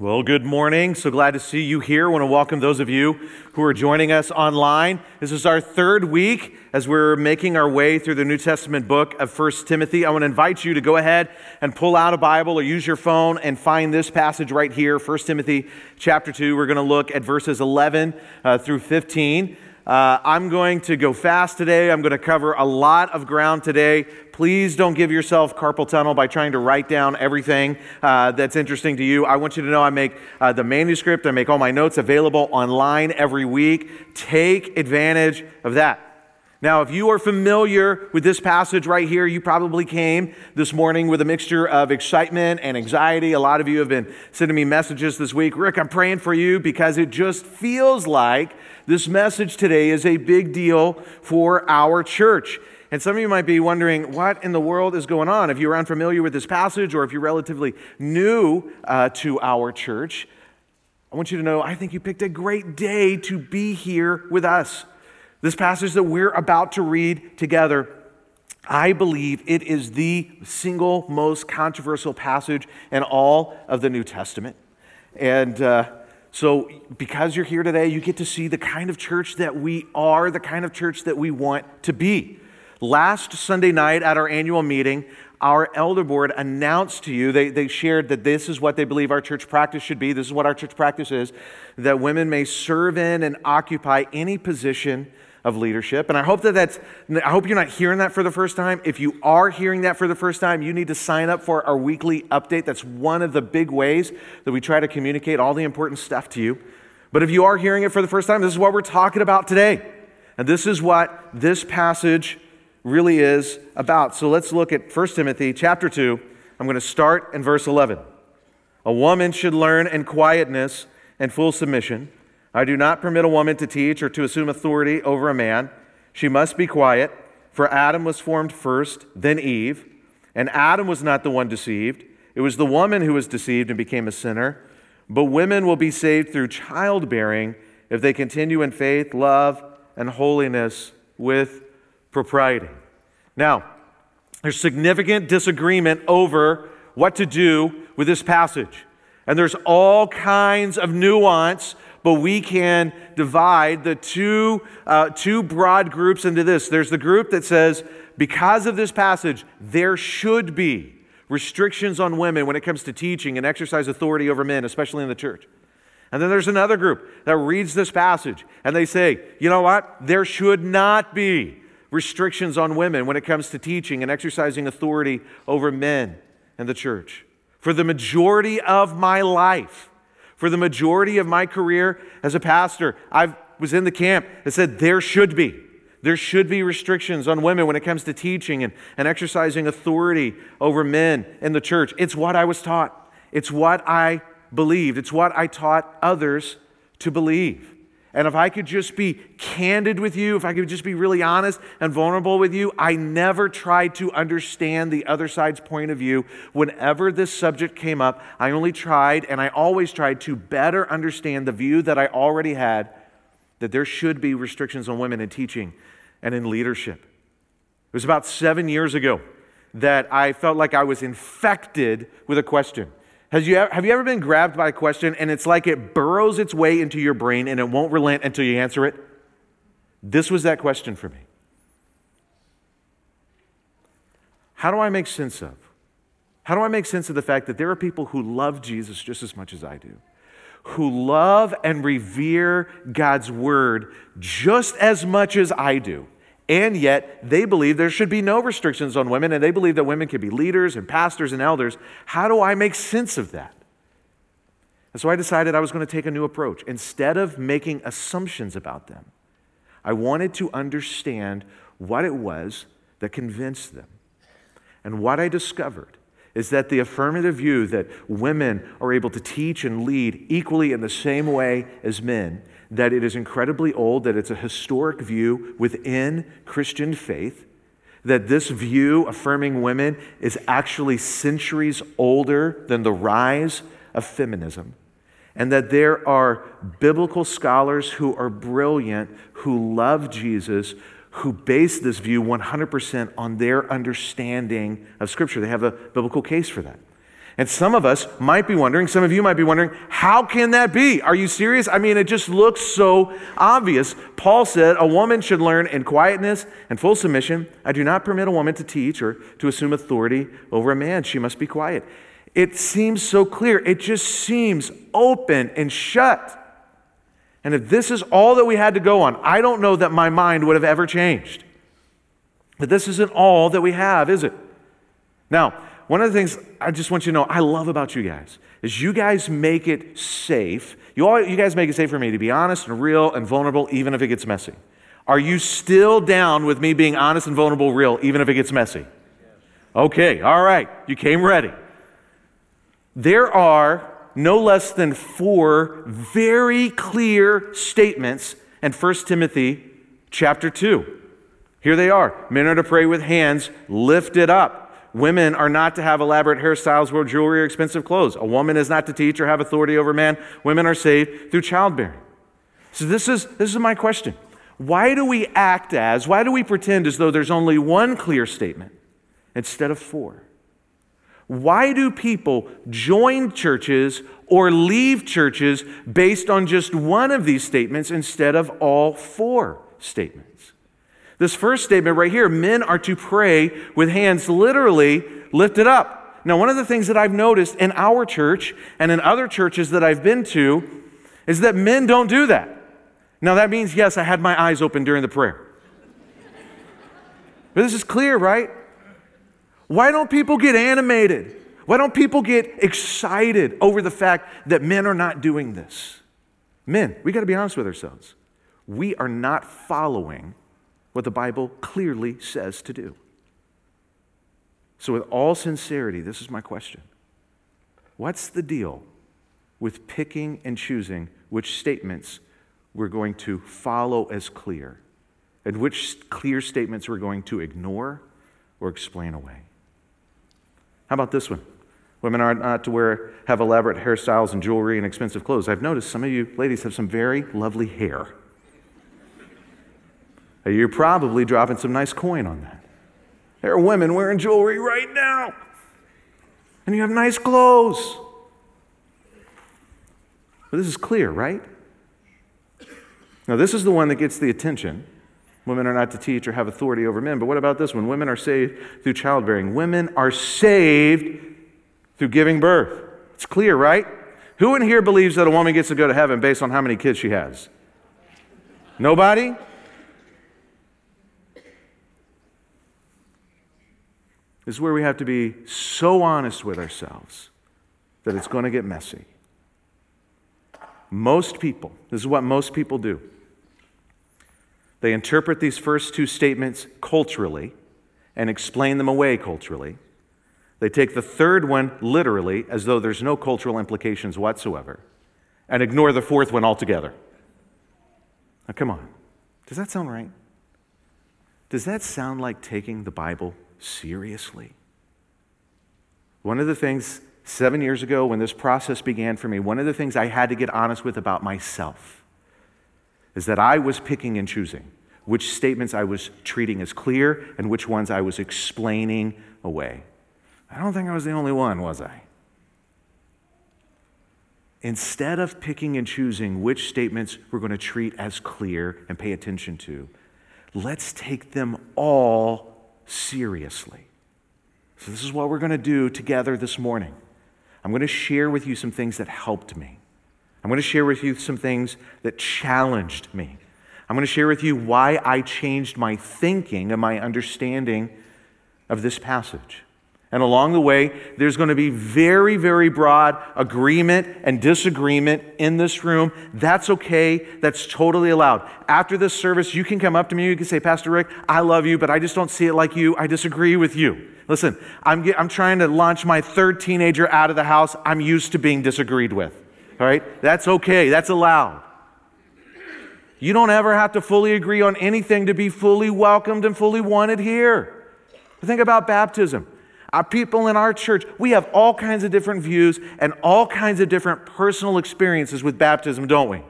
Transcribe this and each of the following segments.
Well, good morning. So glad to see you here. I want to welcome those of you who are joining us online. This is our third week as we're making our way through the New Testament book of 1 Timothy. I want to invite you to go ahead and pull out a Bible or use your phone and find this passage right here, 1 Timothy chapter 2. We're going to look at verses 11 uh, through 15. Uh, I'm going to go fast today. I'm going to cover a lot of ground today. Please don't give yourself carpal tunnel by trying to write down everything uh, that's interesting to you. I want you to know I make uh, the manuscript, I make all my notes available online every week. Take advantage of that. Now, if you are familiar with this passage right here, you probably came this morning with a mixture of excitement and anxiety. A lot of you have been sending me messages this week. Rick, I'm praying for you because it just feels like this message today is a big deal for our church. And some of you might be wondering, what in the world is going on? If you're unfamiliar with this passage or if you're relatively new uh, to our church, I want you to know I think you picked a great day to be here with us. This passage that we're about to read together, I believe it is the single most controversial passage in all of the New Testament. And uh, so, because you're here today, you get to see the kind of church that we are, the kind of church that we want to be. Last Sunday night at our annual meeting, our elder board announced to you, they, they shared that this is what they believe our church practice should be. This is what our church practice is that women may serve in and occupy any position of leadership. And I hope that that's, I hope you're not hearing that for the first time. If you are hearing that for the first time, you need to sign up for our weekly update. That's one of the big ways that we try to communicate all the important stuff to you. But if you are hearing it for the first time, this is what we're talking about today. And this is what this passage really is about. So let's look at 1 Timothy chapter 2. I'm going to start in verse 11. A woman should learn in quietness and full submission I do not permit a woman to teach or to assume authority over a man. She must be quiet, for Adam was formed first, then Eve. And Adam was not the one deceived. It was the woman who was deceived and became a sinner. But women will be saved through childbearing if they continue in faith, love, and holiness with propriety. Now, there's significant disagreement over what to do with this passage. And there's all kinds of nuance but we can divide the two, uh, two broad groups into this. There's the group that says, because of this passage, there should be restrictions on women when it comes to teaching and exercise authority over men, especially in the church. And then there's another group that reads this passage and they say, you know what? There should not be restrictions on women when it comes to teaching and exercising authority over men in the church. For the majority of my life, for the majority of my career as a pastor, I was in the camp that said there should be. There should be restrictions on women when it comes to teaching and, and exercising authority over men in the church. It's what I was taught. It's what I believed. It's what I taught others to believe. And if I could just be candid with you, if I could just be really honest and vulnerable with you, I never tried to understand the other side's point of view. Whenever this subject came up, I only tried and I always tried to better understand the view that I already had that there should be restrictions on women in teaching and in leadership. It was about seven years ago that I felt like I was infected with a question. Has you, have you ever been grabbed by a question and it's like it burrows its way into your brain and it won't relent until you answer it? This was that question for me. How do I make sense of? How do I make sense of the fact that there are people who love Jesus just as much as I do? Who love and revere God's word just as much as I do? And yet, they believe there should be no restrictions on women, and they believe that women can be leaders and pastors and elders. How do I make sense of that? And so I decided I was going to take a new approach. Instead of making assumptions about them, I wanted to understand what it was that convinced them. And what I discovered is that the affirmative view that women are able to teach and lead equally in the same way as men that it is incredibly old, that it's a historic view within Christian faith, that this view affirming women is actually centuries older than the rise of feminism, and that there are biblical scholars who are brilliant, who love Jesus, who base this view 100% on their understanding of Scripture. They have a biblical case for that. And some of us might be wondering, some of you might be wondering, how can that be? Are you serious? I mean, it just looks so obvious. Paul said a woman should learn in quietness and full submission. I do not permit a woman to teach or to assume authority over a man. She must be quiet. It seems so clear. It just seems open and shut. And if this is all that we had to go on, I don't know that my mind would have ever changed. But this isn't all that we have, is it? Now, one of the things I just want you to know I love about you guys is you guys make it safe. You, all, you guys make it safe for me to be honest and real and vulnerable, even if it gets messy. Are you still down with me being honest and vulnerable, real, even if it gets messy? Okay, all right. You came ready. There are no less than four very clear statements in 1 Timothy chapter 2. Here they are. Men are to pray with hands lifted up. Women are not to have elaborate hairstyles, wear jewelry, or expensive clothes. A woman is not to teach or have authority over man. Women are saved through childbearing. So this is this is my question. Why do we act as, why do we pretend as though there's only one clear statement instead of four? Why do people join churches or leave churches based on just one of these statements instead of all four statements? This first statement right here men are to pray with hands literally lifted up. Now, one of the things that I've noticed in our church and in other churches that I've been to is that men don't do that. Now, that means, yes, I had my eyes open during the prayer. But this is clear, right? Why don't people get animated? Why don't people get excited over the fact that men are not doing this? Men, we got to be honest with ourselves. We are not following what the Bible clearly says to do. So, with all sincerity, this is my question What's the deal with picking and choosing which statements we're going to follow as clear and which clear statements we're going to ignore or explain away? How about this one? Women are not to wear, have elaborate hairstyles and jewelry and expensive clothes. I've noticed some of you ladies have some very lovely hair. You're probably dropping some nice coin on that. There are women wearing jewelry right now, and you have nice clothes. But this is clear, right? Now, this is the one that gets the attention. Women are not to teach or have authority over men. But what about this one? Women are saved through childbearing. Women are saved through giving birth. It's clear, right? Who in here believes that a woman gets to go to heaven based on how many kids she has? Nobody? This is where we have to be so honest with ourselves that it's going to get messy. Most people, this is what most people do. They interpret these first two statements culturally and explain them away culturally. They take the third one literally, as though there's no cultural implications whatsoever, and ignore the fourth one altogether. Now, come on. Does that sound right? Does that sound like taking the Bible seriously. One of the things seven years ago when this process began for me, one of the things I had to get honest with about myself is that I was picking and choosing which statements I was treating as clear and which ones I was explaining away. I don't think I was the only one, was I? Instead of picking and choosing which statements we're going to treat as clear and pay attention to, let's take them all seriously. So, this is what we're going to do together this morning. I'm going to share with you some things that helped me. I'm going to share with you some things that challenged me. I'm going to share with you why I changed my thinking and my understanding of this passage. And along the way, there's going to be very, very broad agreement and disagreement in this room. That's okay. That's totally allowed. After this service, you can come up to me. You can say, Pastor Rick, I love you, but I just don't see it like you. I disagree with you. Listen, I'm, I'm trying to launch my third teenager out of the house. I'm used to being disagreed with. All right? That's okay. That's allowed. You don't ever have to fully agree on anything to be fully welcomed and fully wanted here. Think about baptism. Our people in our church, we have all kinds of different views and all kinds of different personal experiences with baptism, don't we?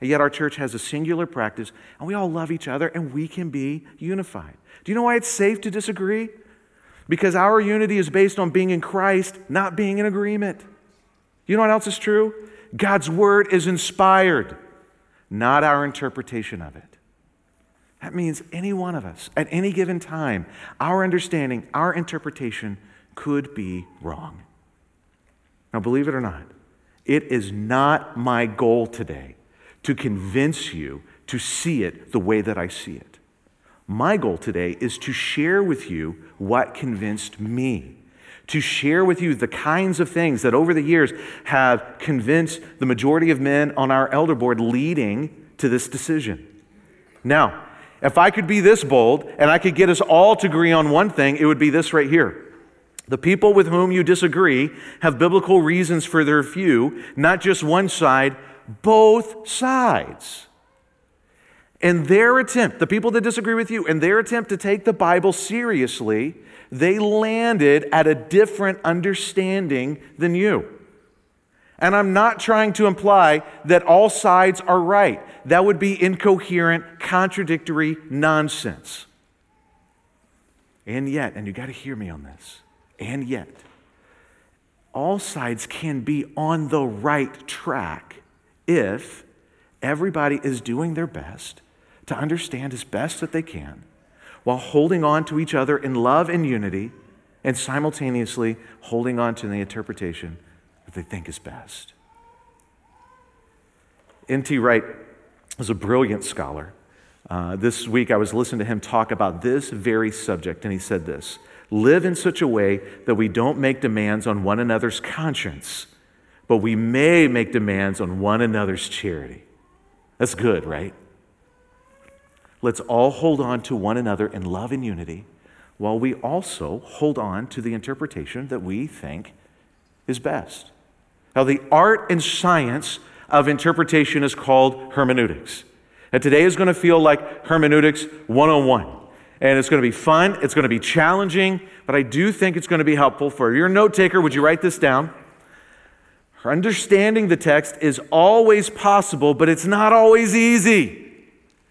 And yet our church has a singular practice, and we all love each other, and we can be unified. Do you know why it's safe to disagree? Because our unity is based on being in Christ, not being in agreement. You know what else is true? God's word is inspired, not our interpretation of it. That means any one of us, at any given time, our understanding, our interpretation could be wrong. Now, believe it or not, it is not my goal today to convince you to see it the way that I see it. My goal today is to share with you what convinced me, to share with you the kinds of things that over the years have convinced the majority of men on our elder board leading to this decision. Now, if I could be this bold and I could get us all to agree on one thing, it would be this right here. The people with whom you disagree have biblical reasons for their view, not just one side, both sides. In their attempt, the people that disagree with you, in their attempt to take the Bible seriously, they landed at a different understanding than you. And I'm not trying to imply that all sides are right. That would be incoherent, contradictory nonsense. And yet, and you got to hear me on this, and yet, all sides can be on the right track if everybody is doing their best to understand as best that they can while holding on to each other in love and unity and simultaneously holding on to the interpretation that they think is best. N.T. Wright was a brilliant scholar. Uh, this week I was listening to him talk about this very subject, and he said this Live in such a way that we don't make demands on one another's conscience, but we may make demands on one another's charity. That's good, right? Let's all hold on to one another in love and unity while we also hold on to the interpretation that we think is best. Now, the art and science of interpretation is called hermeneutics. And today is going to feel like hermeneutics 101. And it's going to be fun, it's going to be challenging, but I do think it's going to be helpful for your note taker. Would you write this down? Understanding the text is always possible, but it's not always easy.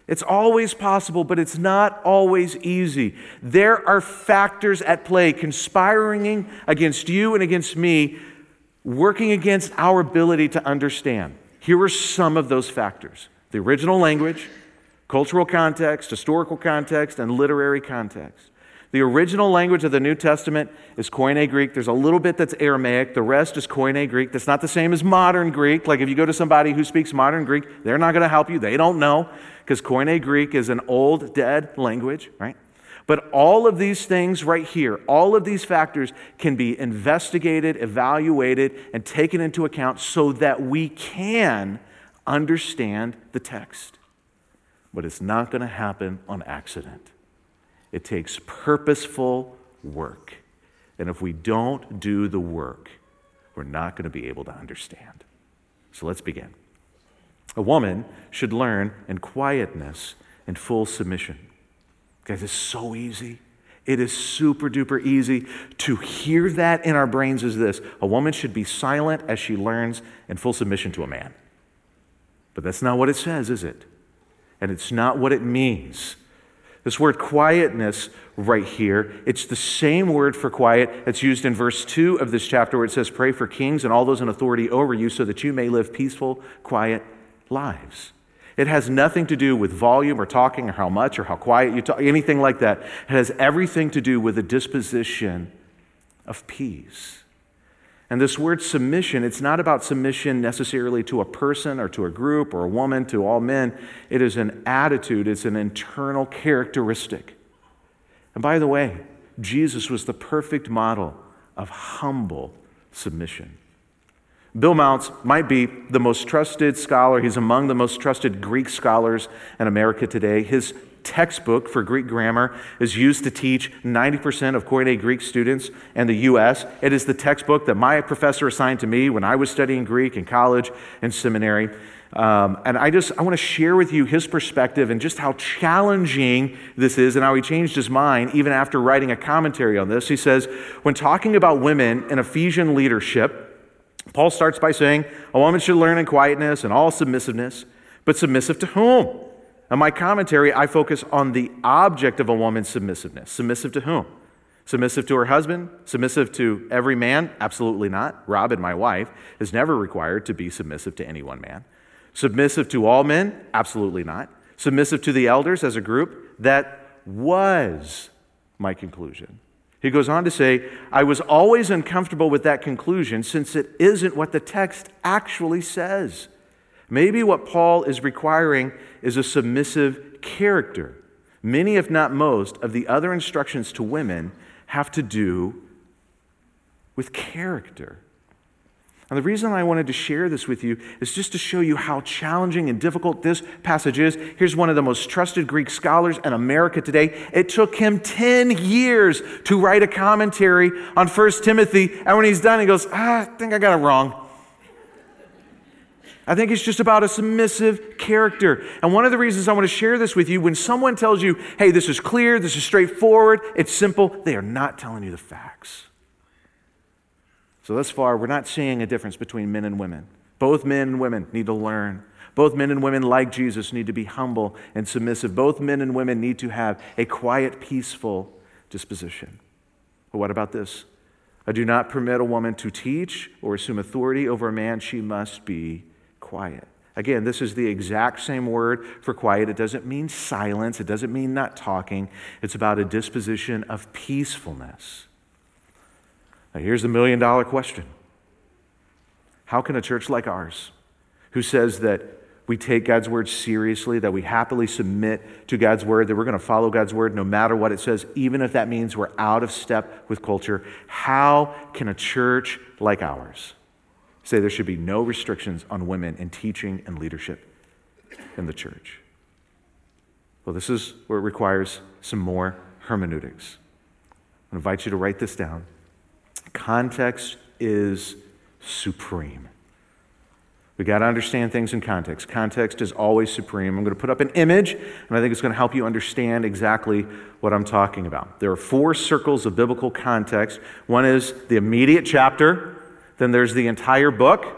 It's always possible, but it's not always easy. There are factors at play conspiring against you and against me, working against our ability to understand. Here are some of those factors the original language, cultural context, historical context, and literary context. The original language of the New Testament is Koine Greek. There's a little bit that's Aramaic. The rest is Koine Greek. That's not the same as modern Greek. Like if you go to somebody who speaks modern Greek, they're not going to help you. They don't know because Koine Greek is an old, dead language, right? But all of these things right here, all of these factors can be investigated, evaluated, and taken into account so that we can understand the text. But it's not going to happen on accident. It takes purposeful work. And if we don't do the work, we're not going to be able to understand. So let's begin. A woman should learn in quietness and full submission. Guys, it's so easy. It is super duper easy to hear that in our brains is this a woman should be silent as she learns in full submission to a man. But that's not what it says, is it? And it's not what it means. This word quietness right here, it's the same word for quiet that's used in verse 2 of this chapter where it says, Pray for kings and all those in authority over you so that you may live peaceful, quiet lives. It has nothing to do with volume or talking or how much or how quiet you talk, anything like that. It has everything to do with a disposition of peace. And this word submission, it's not about submission necessarily to a person or to a group or a woman, to all men. It is an attitude, it's an internal characteristic. And by the way, Jesus was the perfect model of humble submission. Bill Mounce might be the most trusted scholar. He's among the most trusted Greek scholars in America today. His textbook for Greek grammar is used to teach 90% of Koine Greek students in the U.S. It is the textbook that my professor assigned to me when I was studying Greek in college and seminary. Um, and I just I want to share with you his perspective and just how challenging this is and how he changed his mind even after writing a commentary on this. He says, when talking about women in Ephesian leadership, Paul starts by saying, A woman should learn in quietness and all submissiveness, but submissive to whom? In my commentary, I focus on the object of a woman's submissiveness. Submissive to whom? Submissive to her husband? Submissive to every man? Absolutely not. Robin, my wife, is never required to be submissive to any one man. Submissive to all men? Absolutely not. Submissive to the elders as a group? That was my conclusion. He goes on to say, I was always uncomfortable with that conclusion since it isn't what the text actually says. Maybe what Paul is requiring is a submissive character. Many, if not most, of the other instructions to women have to do with character. And the reason I wanted to share this with you is just to show you how challenging and difficult this passage is. Here's one of the most trusted Greek scholars in America today. It took him 10 years to write a commentary on 1 Timothy. And when he's done, he goes, ah, I think I got it wrong. I think it's just about a submissive character. And one of the reasons I want to share this with you when someone tells you, hey, this is clear, this is straightforward, it's simple, they are not telling you the facts. So, thus far, we're not seeing a difference between men and women. Both men and women need to learn. Both men and women, like Jesus, need to be humble and submissive. Both men and women need to have a quiet, peaceful disposition. But what about this? I do not permit a woman to teach or assume authority over a man. She must be quiet. Again, this is the exact same word for quiet. It doesn't mean silence, it doesn't mean not talking. It's about a disposition of peacefulness. Now, here's the million dollar question How can a church like ours, who says that we take God's word seriously, that we happily submit to God's word, that we're going to follow God's word no matter what it says, even if that means we're out of step with culture, how can a church like ours? say there should be no restrictions on women in teaching and leadership in the church. Well, this is where it requires some more hermeneutics. I invite you to write this down. Context is supreme. We got to understand things in context. Context is always supreme. I'm going to put up an image, and I think it's going to help you understand exactly what I'm talking about. There are four circles of biblical context. One is the immediate chapter, then there's the entire book.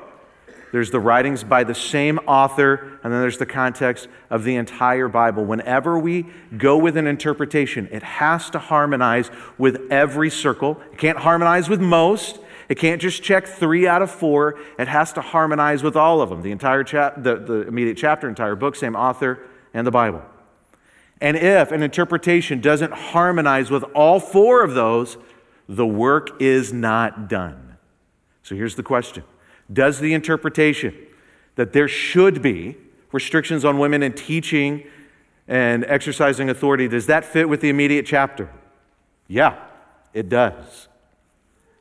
There's the writings by the same author, and then there's the context of the entire Bible. Whenever we go with an interpretation, it has to harmonize with every circle. It can't harmonize with most. It can't just check three out of four. It has to harmonize with all of them. The entire chap- the, the immediate chapter, entire book, same author, and the Bible. And if an interpretation doesn't harmonize with all four of those, the work is not done. So here's the question Does the interpretation that there should be restrictions on women in teaching and exercising authority, does that fit with the immediate chapter? Yeah, it does.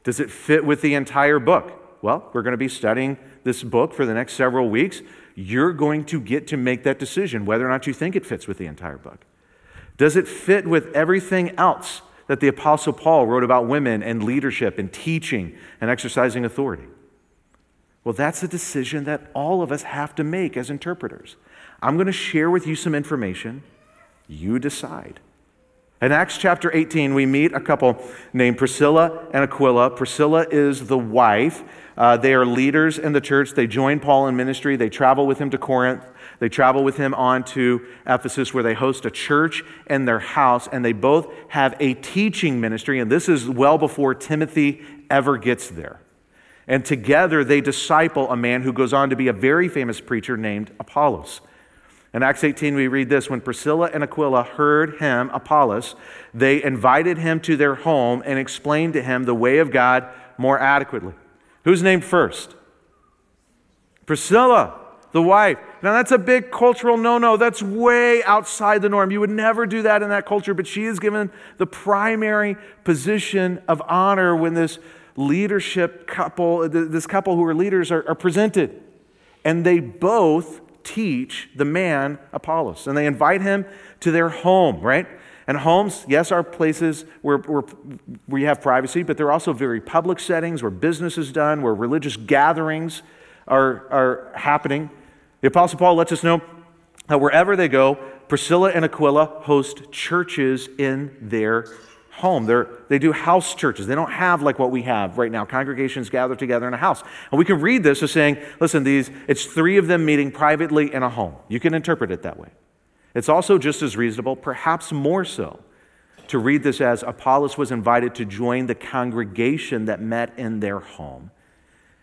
Does it fit with the entire book? Well, we're going to be studying this book for the next several weeks. You're going to get to make that decision whether or not you think it fits with the entire book. Does it fit with everything else that the Apostle Paul wrote about women and leadership and teaching and exercising authority? Well, that's a decision that all of us have to make as interpreters. I'm going to share with you some information. You decide. In Acts chapter 18, we meet a couple named Priscilla and Aquila. Priscilla is the wife. Uh, they are leaders in the church. They join Paul in ministry. They travel with him to Corinth. They travel with him on to Ephesus, where they host a church in their house, and they both have a teaching ministry. And this is well before Timothy ever gets there. And together they disciple a man who goes on to be a very famous preacher named Apollos. In Acts 18, we read this When Priscilla and Aquila heard him, Apollos, they invited him to their home and explained to him the way of God more adequately. Who's named first? Priscilla the wife. Now, that's a big cultural no no. That's way outside the norm. You would never do that in that culture, but she is given the primary position of honor when this leadership couple, this couple who are leaders, are, are presented. And they both teach the man Apollos, and they invite him to their home, right? And homes, yes, are places where, where, you have privacy, but they're also very public settings where business is done, where religious gatherings are, are happening. The Apostle Paul lets us know that wherever they go, Priscilla and Aquila host churches in their home. They're, they do house churches. They don't have like what we have right now. Congregations gather together in a house. And we can read this as saying, listen, these, it's three of them meeting privately in a home. You can interpret it that way. It's also just as reasonable, perhaps more so, to read this as Apollos was invited to join the congregation that met in their home,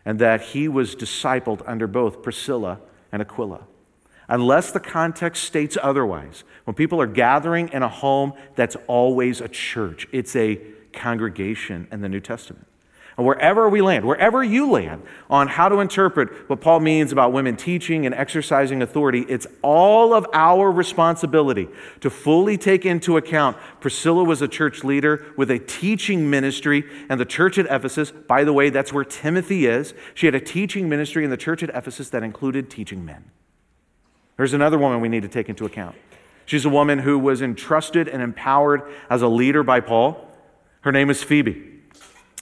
and that he was discipled under both Priscilla and Aquila. Unless the context states otherwise, when people are gathering in a home, that's always a church. It's a congregation in the New Testament. And wherever we land, wherever you land on how to interpret what Paul means about women teaching and exercising authority, it's all of our responsibility to fully take into account. Priscilla was a church leader with a teaching ministry, and the church at Ephesus, by the way, that's where Timothy is. She had a teaching ministry in the church at Ephesus that included teaching men. There's another woman we need to take into account. She's a woman who was entrusted and empowered as a leader by Paul. Her name is Phoebe.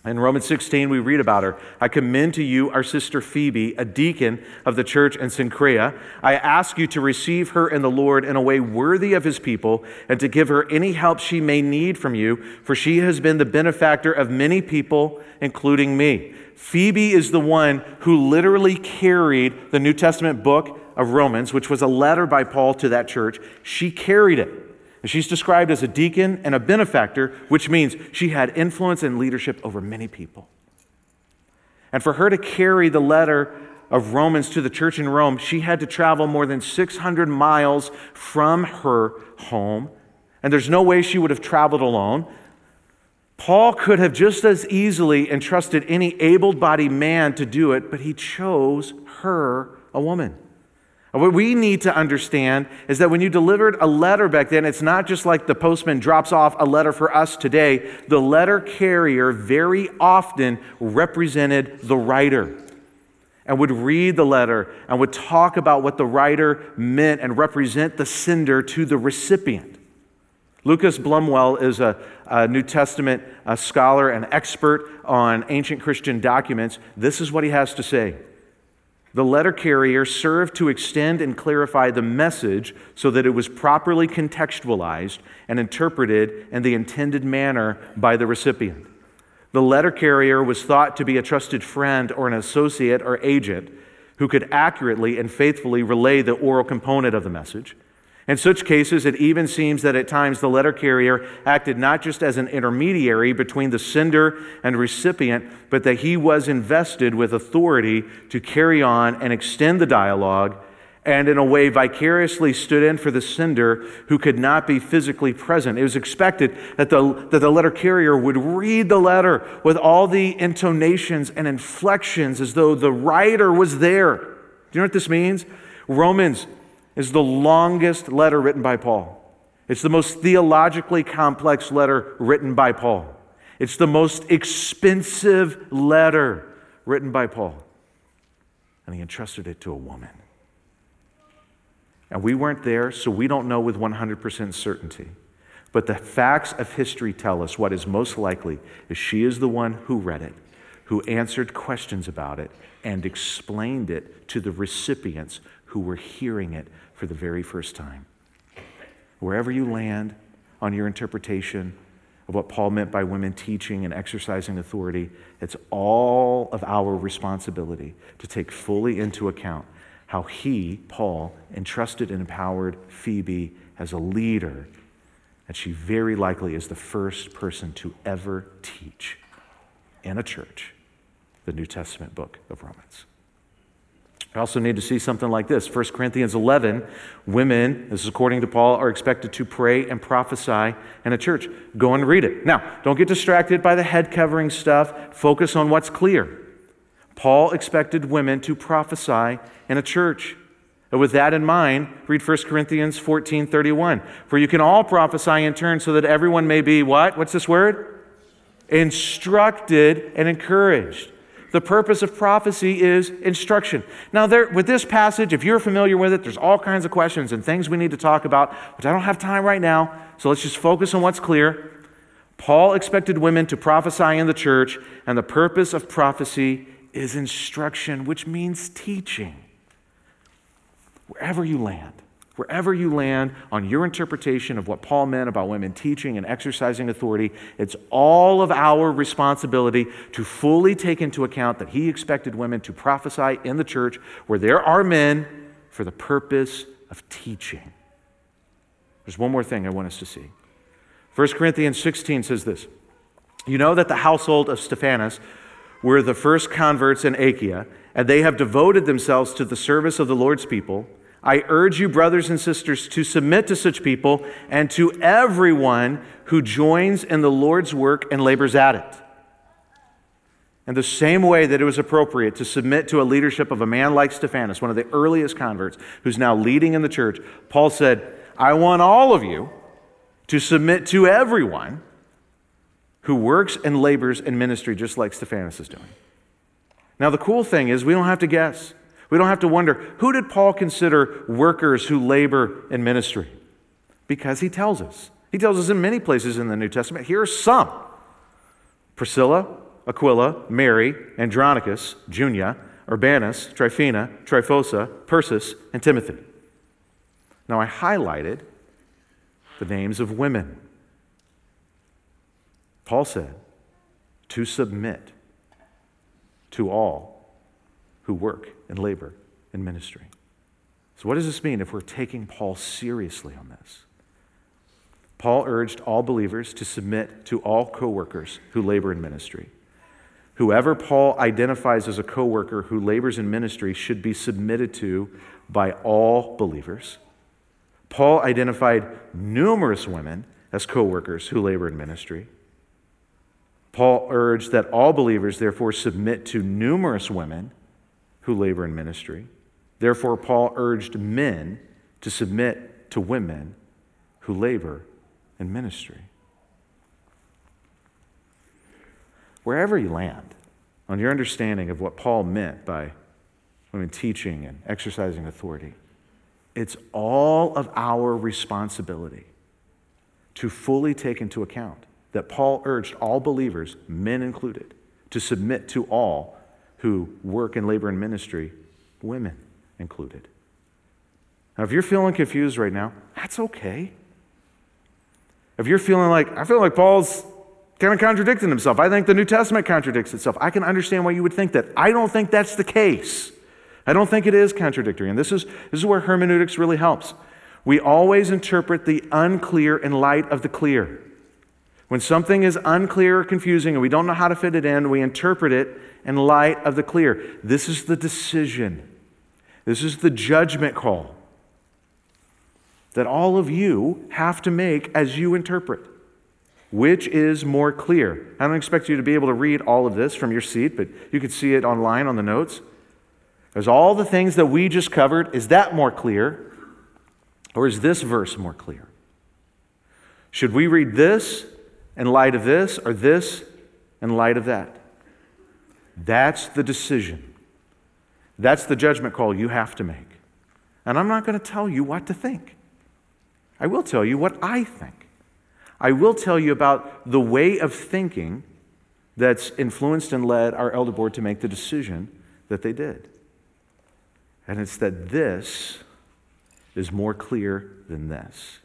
In Romans 16, we read about her. I commend to you our sister Phoebe, a deacon of the church in Cenchrea. I ask you to receive her in the Lord in a way worthy of his people and to give her any help she may need from you, for she has been the benefactor of many people, including me. Phoebe is the one who literally carried the New Testament book of Romans, which was a letter by Paul to that church. She carried it. And she's described as a deacon and a benefactor, which means she had influence and leadership over many people. And for her to carry the letter of Romans to the church in Rome, she had to travel more than 600 miles from her home. And there's no way she would have traveled alone. Paul could have just as easily entrusted any able bodied man to do it, but he chose her, a woman. What we need to understand is that when you delivered a letter back then, it's not just like the postman drops off a letter for us today. The letter carrier very often represented the writer and would read the letter and would talk about what the writer meant and represent the sender to the recipient. Lucas Blumwell is a, a New Testament a scholar and expert on ancient Christian documents. This is what he has to say. The letter carrier served to extend and clarify the message so that it was properly contextualized and interpreted in the intended manner by the recipient. The letter carrier was thought to be a trusted friend or an associate or agent who could accurately and faithfully relay the oral component of the message. In such cases, it even seems that at times the letter carrier acted not just as an intermediary between the sender and recipient, but that he was invested with authority to carry on and extend the dialogue and in a way vicariously stood in for the sender who could not be physically present. It was expected that the, that the letter carrier would read the letter with all the intonations and inflections as though the writer was there. Do you know what this means? Romans is the longest letter written by Paul. It's the most theologically complex letter written by Paul. It's the most expensive letter written by Paul. And he entrusted it to a woman. And we weren't there, so we don't know with 100% certainty. But the facts of history tell us what is most likely is she is the one who read it, who answered questions about it, and explained it to the recipients who were hearing it for the very first time. Wherever you land on your interpretation of what Paul meant by women teaching and exercising authority, it's all of our responsibility to take fully into account how he, Paul, entrusted and empowered Phoebe as a leader, and she very likely is the first person to ever teach in a church the New Testament book of Romans. I also need to see something like this 1 Corinthians 11, women, this is according to Paul, are expected to pray and prophesy in a church. Go and read it. Now, don't get distracted by the head covering stuff, focus on what's clear. Paul expected women to prophesy in a church. And with that in mind, read 1 Corinthians 14 31. For you can all prophesy in turn so that everyone may be what? What's this word? Instructed and encouraged. The purpose of prophecy is instruction. Now, there, with this passage, if you're familiar with it, there's all kinds of questions and things we need to talk about, which I don't have time right now. So let's just focus on what's clear. Paul expected women to prophesy in the church, and the purpose of prophecy is instruction, which means teaching. Wherever you land, Wherever you land on your interpretation of what Paul meant about women teaching and exercising authority, it's all of our responsibility to fully take into account that he expected women to prophesy in the church where there are men for the purpose of teaching. There's one more thing I want us to see. 1 Corinthians 16 says this You know that the household of Stephanas were the first converts in Achaia, and they have devoted themselves to the service of the Lord's people. I urge you, brothers and sisters, to submit to such people and to everyone who joins in the Lord's work and labors at it. In the same way that it was appropriate to submit to a leadership of a man like Stephanas, one of the earliest converts, who's now leading in the church, Paul said, I want all of you to submit to everyone who works and labors in ministry just like Stephanas is doing. Now, the cool thing is, we don't have to guess. We don't have to wonder who did Paul consider workers who labor in ministry? Because he tells us. He tells us in many places in the New Testament. Here are some Priscilla, Aquila, Mary, Andronicus, Junia, Urbanus, Tryphena, Tryphosa, Persis, and Timothy. Now, I highlighted the names of women. Paul said to submit to all who work and labor in ministry. So, what does this mean if we're taking Paul seriously on this? Paul urged all believers to submit to all co workers who labor in ministry. Whoever Paul identifies as a co worker who labors in ministry should be submitted to by all believers. Paul identified numerous women as co workers who labor in ministry. Paul urged that all believers, therefore, submit to numerous women who labor in ministry. Therefore, Paul urged men to submit to women who labor in ministry. Wherever you land on your understanding of what Paul meant by women teaching and exercising authority, it's all of our responsibility to fully take into account that Paul urged all believers, men included, to submit to all who work and labor in ministry, women included. Now, if you're feeling confused right now, that's okay. If you're feeling like, I feel like Paul's kind of contradicting himself, I think the New Testament contradicts itself, I can understand why you would think that. I don't think that's the case. I don't think it is contradictory. And this is, this is where hermeneutics really helps. We always interpret the unclear in light of the clear. When something is unclear or confusing and we don't know how to fit it in, we interpret it in light of the clear. This is the decision, this is the judgment call that all of you have to make as you interpret. Which is more clear? I don't expect you to be able to read all of this from your seat, but you can see it online on the notes. There's all the things that we just covered. Is that more clear? Or is this verse more clear? Should we read this in light of this or this in light of that? That's the decision. That's the judgment call you have to make. And I'm not going to tell you what to think. I will tell you what I think. I will tell you about the way of thinking that's influenced and led our elder board to make the decision that they did. And it's that this is more clear than this.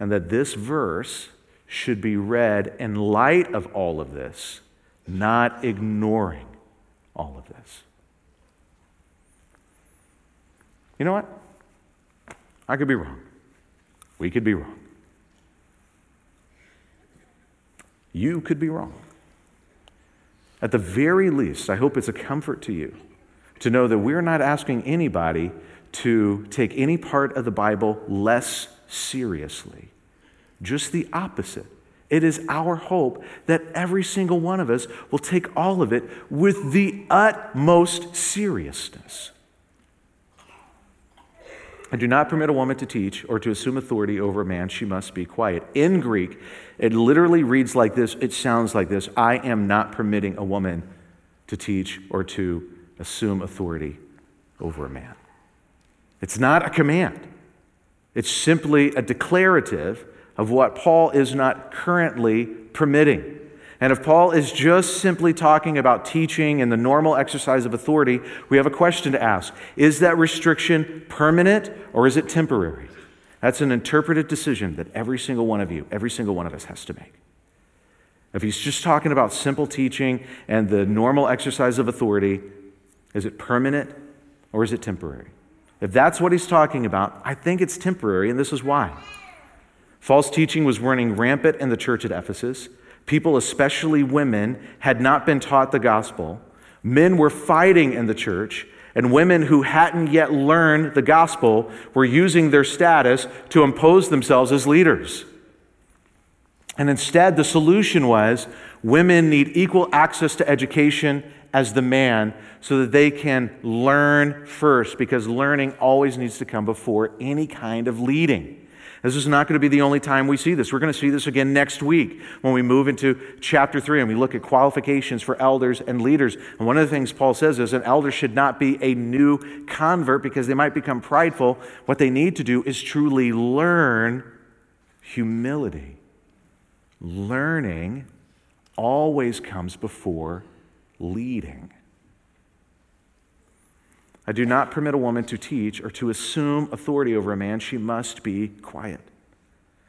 And that this verse should be read in light of all of this, not ignoring all of this. You know what? I could be wrong. We could be wrong. You could be wrong. At the very least, I hope it's a comfort to you to know that we're not asking anybody to take any part of the Bible less seriously. Just the opposite. It is our hope that every single one of us will take all of it with the utmost seriousness. I do not permit a woman to teach or to assume authority over a man. She must be quiet. In Greek, it literally reads like this. It sounds like this I am not permitting a woman to teach or to assume authority over a man. It's not a command, it's simply a declarative of what Paul is not currently permitting. And if Paul is just simply talking about teaching and the normal exercise of authority, we have a question to ask Is that restriction permanent or is it temporary? That's an interpretive decision that every single one of you, every single one of us has to make. If he's just talking about simple teaching and the normal exercise of authority, is it permanent or is it temporary? If that's what he's talking about, I think it's temporary, and this is why. False teaching was running rampant in the church at Ephesus. People, especially women, had not been taught the gospel. Men were fighting in the church, and women who hadn't yet learned the gospel were using their status to impose themselves as leaders. And instead, the solution was women need equal access to education as the man so that they can learn first, because learning always needs to come before any kind of leading. This is not going to be the only time we see this. We're going to see this again next week when we move into chapter 3 and we look at qualifications for elders and leaders. And one of the things Paul says is an elder should not be a new convert because they might become prideful. What they need to do is truly learn humility. Learning always comes before leading. I do not permit a woman to teach or to assume authority over a man. She must be quiet.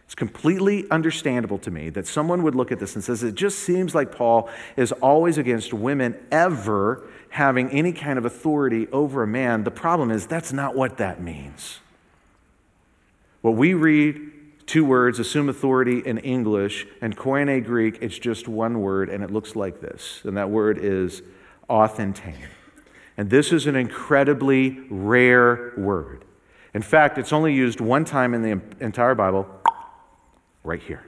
It's completely understandable to me that someone would look at this and says it just seems like Paul is always against women ever having any kind of authority over a man. The problem is that's not what that means. What we read two words, assume authority in English, and Koine Greek, it's just one word, and it looks like this. And that word is authentein. And this is an incredibly rare word. In fact, it's only used one time in the entire Bible, right here.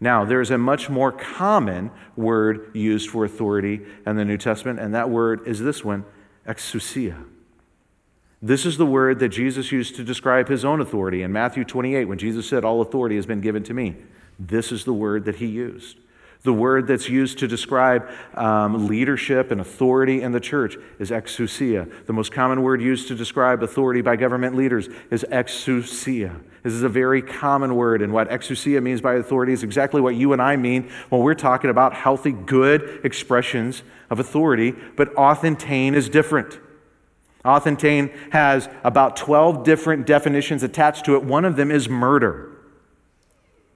Now, there's a much more common word used for authority in the New Testament, and that word is this one, exousia. This is the word that Jesus used to describe his own authority in Matthew 28 when Jesus said, All authority has been given to me. This is the word that he used. The word that's used to describe um, leadership and authority in the church is exousia. The most common word used to describe authority by government leaders is exousia. This is a very common word, and what exousia means by authority is exactly what you and I mean when we're talking about healthy, good expressions of authority, but authentein is different. Authentein has about 12 different definitions attached to it. One of them is murder.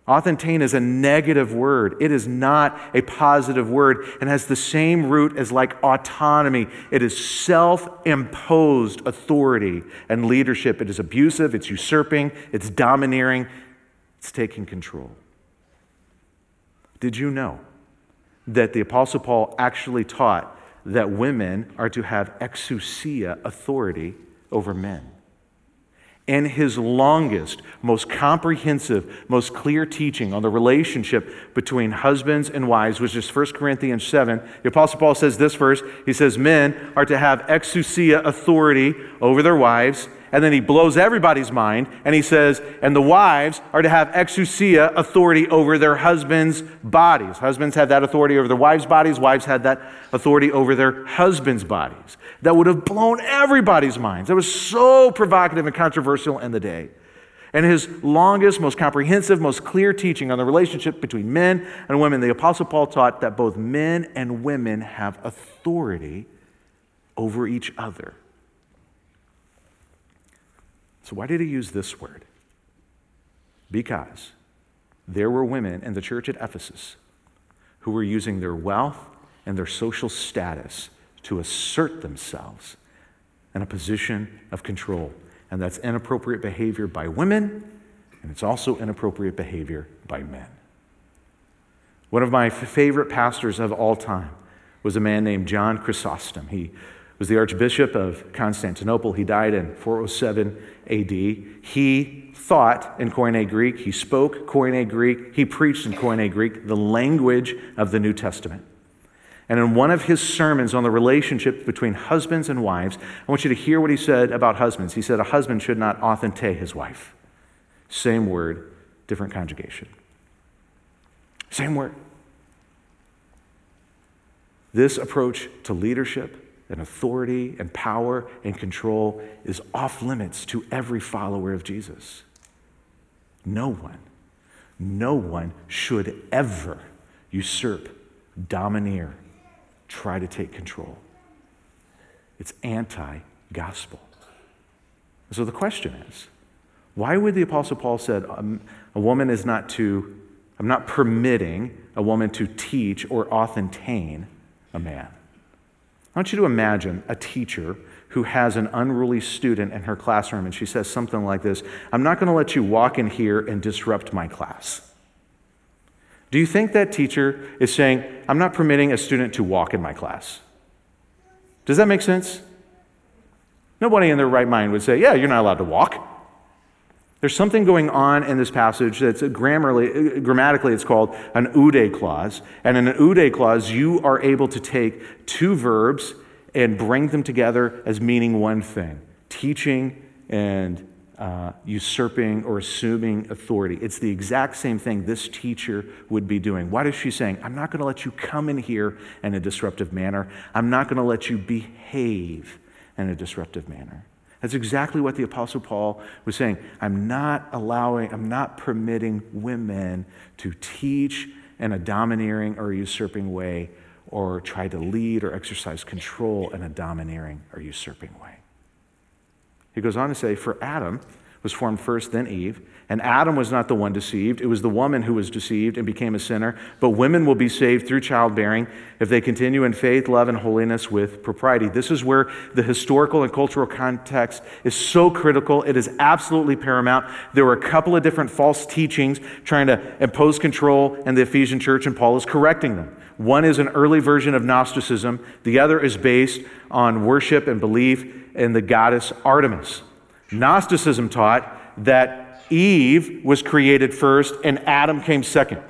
Authentein is a negative word. It is not a positive word and has the same root as like autonomy. It is self imposed authority and leadership. It is abusive, it's usurping, it's domineering, it's taking control. Did you know that the Apostle Paul actually taught that women are to have exousia authority over men? And his longest, most comprehensive, most clear teaching on the relationship between husbands and wives, which is 1 Corinthians 7. The Apostle Paul says this verse He says, Men are to have exousia authority over their wives and then he blows everybody's mind and he says, and the wives are to have exousia authority over their husbands' bodies. Husbands had that authority over their wives' bodies, wives had that authority over their husbands' bodies. That would have blown everybody's minds. That was so provocative and controversial in the day. And his longest, most comprehensive, most clear teaching on the relationship between men and women, the Apostle Paul taught that both men and women have authority over each other. So, why did he use this word? Because there were women in the church at Ephesus who were using their wealth and their social status to assert themselves in a position of control. And that's inappropriate behavior by women, and it's also inappropriate behavior by men. One of my favorite pastors of all time was a man named John Chrysostom. He was the Archbishop of Constantinople. He died in 407 AD. He thought in Koine Greek, he spoke Koine Greek, he preached in Koine Greek, the language of the New Testament. And in one of his sermons on the relationship between husbands and wives, I want you to hear what he said about husbands. He said a husband should not authentate his wife. Same word, different conjugation. Same word. This approach to leadership and authority and power and control is off limits to every follower of Jesus. No one, no one should ever usurp, domineer, try to take control. It's anti gospel. So the question is why would the Apostle Paul said um, a woman is not to, I'm not permitting a woman to teach or authentein a man? I want you to imagine a teacher who has an unruly student in her classroom, and she says something like this I'm not going to let you walk in here and disrupt my class. Do you think that teacher is saying, I'm not permitting a student to walk in my class? Does that make sense? Nobody in their right mind would say, Yeah, you're not allowed to walk. There's something going on in this passage that's grammatically, grammatically it's called an oude clause. And in an oude clause, you are able to take two verbs and bring them together as meaning one thing teaching and uh, usurping or assuming authority. It's the exact same thing this teacher would be doing. What is she saying? I'm not going to let you come in here in a disruptive manner. I'm not going to let you behave in a disruptive manner. That's exactly what the Apostle Paul was saying. I'm not allowing, I'm not permitting women to teach in a domineering or usurping way or try to lead or exercise control in a domineering or usurping way. He goes on to say, For Adam was formed first, then Eve. And Adam was not the one deceived. It was the woman who was deceived and became a sinner. But women will be saved through childbearing if they continue in faith, love, and holiness with propriety. This is where the historical and cultural context is so critical. It is absolutely paramount. There were a couple of different false teachings trying to impose control in the Ephesian church, and Paul is correcting them. One is an early version of Gnosticism, the other is based on worship and belief in the goddess Artemis. Gnosticism taught that Eve was created first and Adam came second.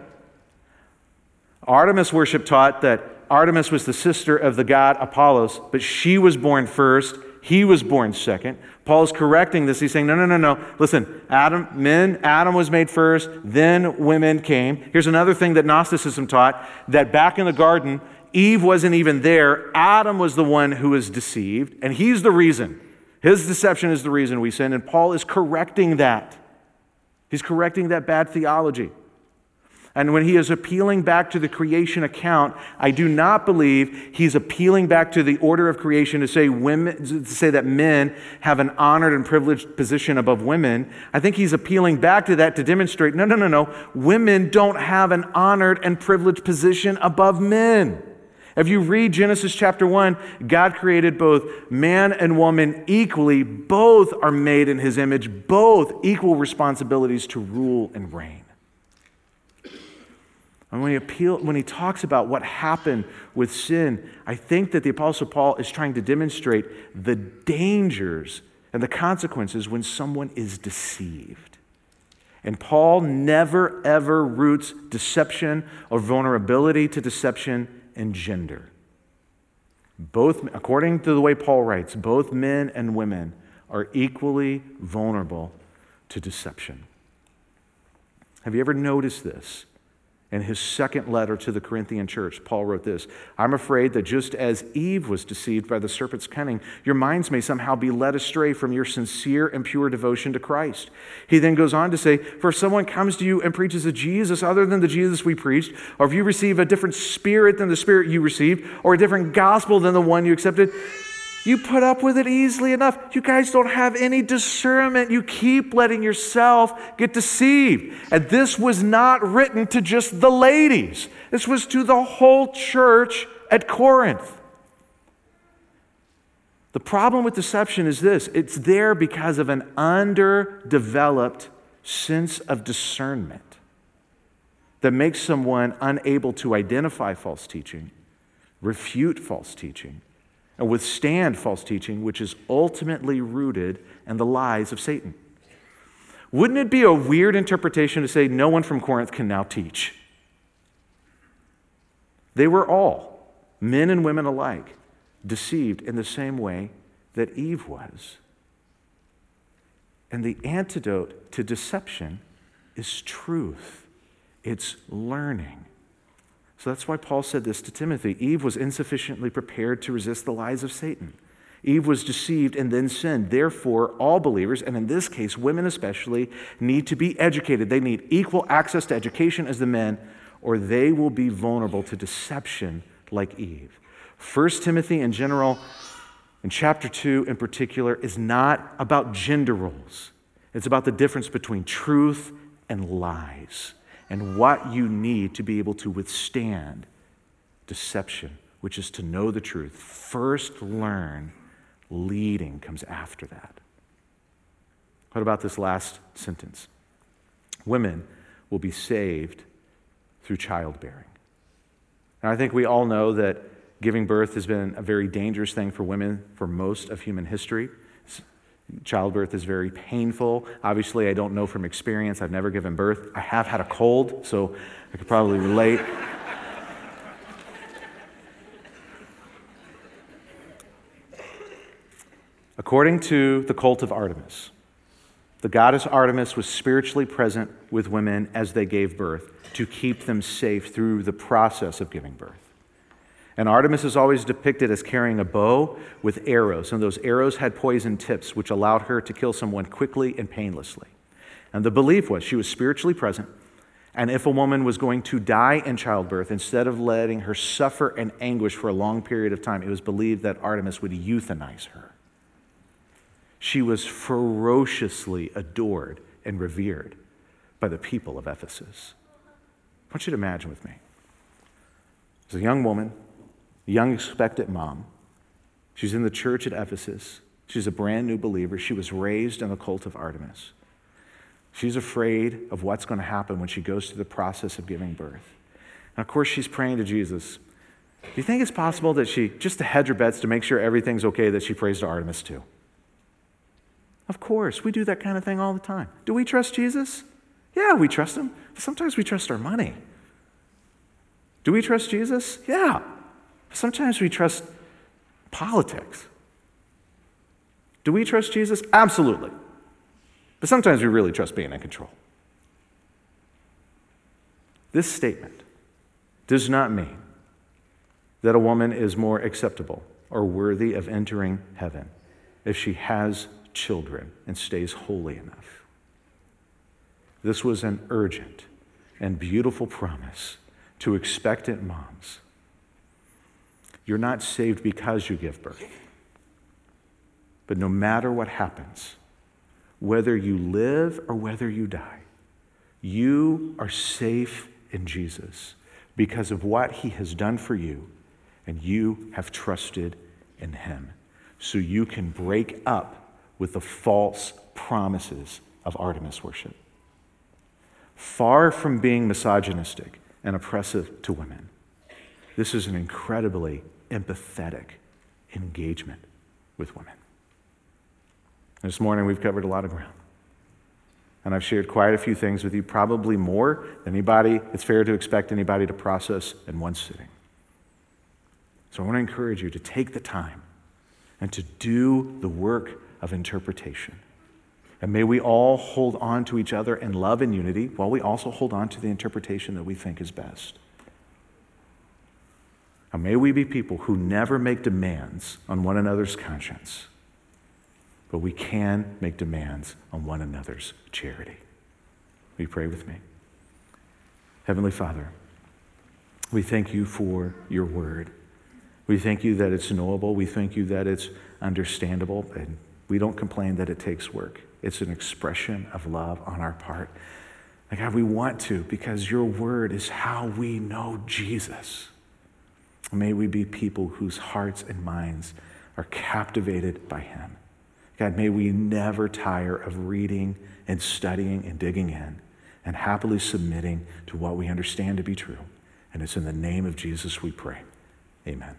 Artemis worship taught that Artemis was the sister of the god Apollos, but she was born first, he was born second. Paul is correcting this. He's saying, no, no, no, no. Listen, Adam, men, Adam was made first, then women came. Here's another thing that Gnosticism taught that back in the garden, Eve wasn't even there. Adam was the one who was deceived, and he's the reason. His deception is the reason we sin, and Paul is correcting that. He's correcting that bad theology. And when he is appealing back to the creation account, I do not believe he's appealing back to the order of creation to say women to say that men have an honored and privileged position above women. I think he's appealing back to that to demonstrate no, no, no, no. Women don't have an honored and privileged position above men. If you read Genesis chapter 1, God created both man and woman equally. Both are made in his image, both equal responsibilities to rule and reign. And when he, appeal, when he talks about what happened with sin, I think that the Apostle Paul is trying to demonstrate the dangers and the consequences when someone is deceived. And Paul never, ever roots deception or vulnerability to deception and gender. Both, according to the way Paul writes, both men and women are equally vulnerable to deception. Have you ever noticed this? In his second letter to the Corinthian church, Paul wrote this I'm afraid that just as Eve was deceived by the serpent's cunning, your minds may somehow be led astray from your sincere and pure devotion to Christ. He then goes on to say, For if someone comes to you and preaches a Jesus other than the Jesus we preached, or if you receive a different spirit than the spirit you received, or a different gospel than the one you accepted, you put up with it easily enough. You guys don't have any discernment. You keep letting yourself get deceived. And this was not written to just the ladies, this was to the whole church at Corinth. The problem with deception is this it's there because of an underdeveloped sense of discernment that makes someone unable to identify false teaching, refute false teaching, and withstand false teaching, which is ultimately rooted in the lies of Satan. Wouldn't it be a weird interpretation to say no one from Corinth can now teach? They were all, men and women alike, deceived in the same way that Eve was. And the antidote to deception is truth, it's learning. So that's why Paul said this to Timothy Eve was insufficiently prepared to resist the lies of Satan. Eve was deceived and then sinned. Therefore, all believers, and in this case, women especially, need to be educated. They need equal access to education as the men, or they will be vulnerable to deception like Eve. 1 Timothy in general, in chapter 2 in particular, is not about gender roles, it's about the difference between truth and lies and what you need to be able to withstand deception, which is to know the truth. First, learn, Leading comes after that. What about this last sentence? Women will be saved through childbearing. And I think we all know that giving birth has been a very dangerous thing for women for most of human history. Childbirth is very painful. Obviously, I don't know from experience. I've never given birth. I have had a cold, so I could probably relate. According to the cult of Artemis, the goddess Artemis was spiritually present with women as they gave birth to keep them safe through the process of giving birth. And Artemis is always depicted as carrying a bow with arrows, and those arrows had poison tips, which allowed her to kill someone quickly and painlessly. And the belief was she was spiritually present, and if a woman was going to die in childbirth, instead of letting her suffer and anguish for a long period of time, it was believed that Artemis would euthanize her. She was ferociously adored and revered by the people of Ephesus. I want you to imagine with me. As a young woman, a young expectant mom, she's in the church at Ephesus. She's a brand new believer. She was raised in the cult of Artemis. She's afraid of what's going to happen when she goes through the process of giving birth. And of course, she's praying to Jesus. Do you think it's possible that she, just to hedge her bets to make sure everything's okay, that she prays to Artemis too? Of course, we do that kind of thing all the time. Do we trust Jesus? Yeah, we trust him. Sometimes we trust our money. Do we trust Jesus? Yeah. Sometimes we trust politics. Do we trust Jesus? Absolutely. But sometimes we really trust being in control. This statement does not mean that a woman is more acceptable or worthy of entering heaven if she has children and stays holy enough. This was an urgent and beautiful promise to expectant moms. You're not saved because you give birth. But no matter what happens, whether you live or whether you die, you are safe in Jesus because of what he has done for you, and you have trusted in him. So you can break up with the false promises of Artemis worship. Far from being misogynistic and oppressive to women, this is an incredibly empathetic engagement with women. This morning, we've covered a lot of ground. And I've shared quite a few things with you, probably more than anybody, it's fair to expect anybody to process in one sitting. So I want to encourage you to take the time and to do the work of interpretation. And may we all hold on to each other in love and unity while we also hold on to the interpretation that we think is best. And may we be people who never make demands on one another's conscience, but we can make demands on one another's charity. Will you pray with me? Heavenly Father, we thank you for your word. We thank you that it's knowable. We thank you that it's understandable. And we don't complain that it takes work. It's an expression of love on our part. And God, we want to because your word is how we know Jesus. May we be people whose hearts and minds are captivated by him. God, may we never tire of reading and studying and digging in and happily submitting to what we understand to be true. And it's in the name of Jesus we pray. Amen.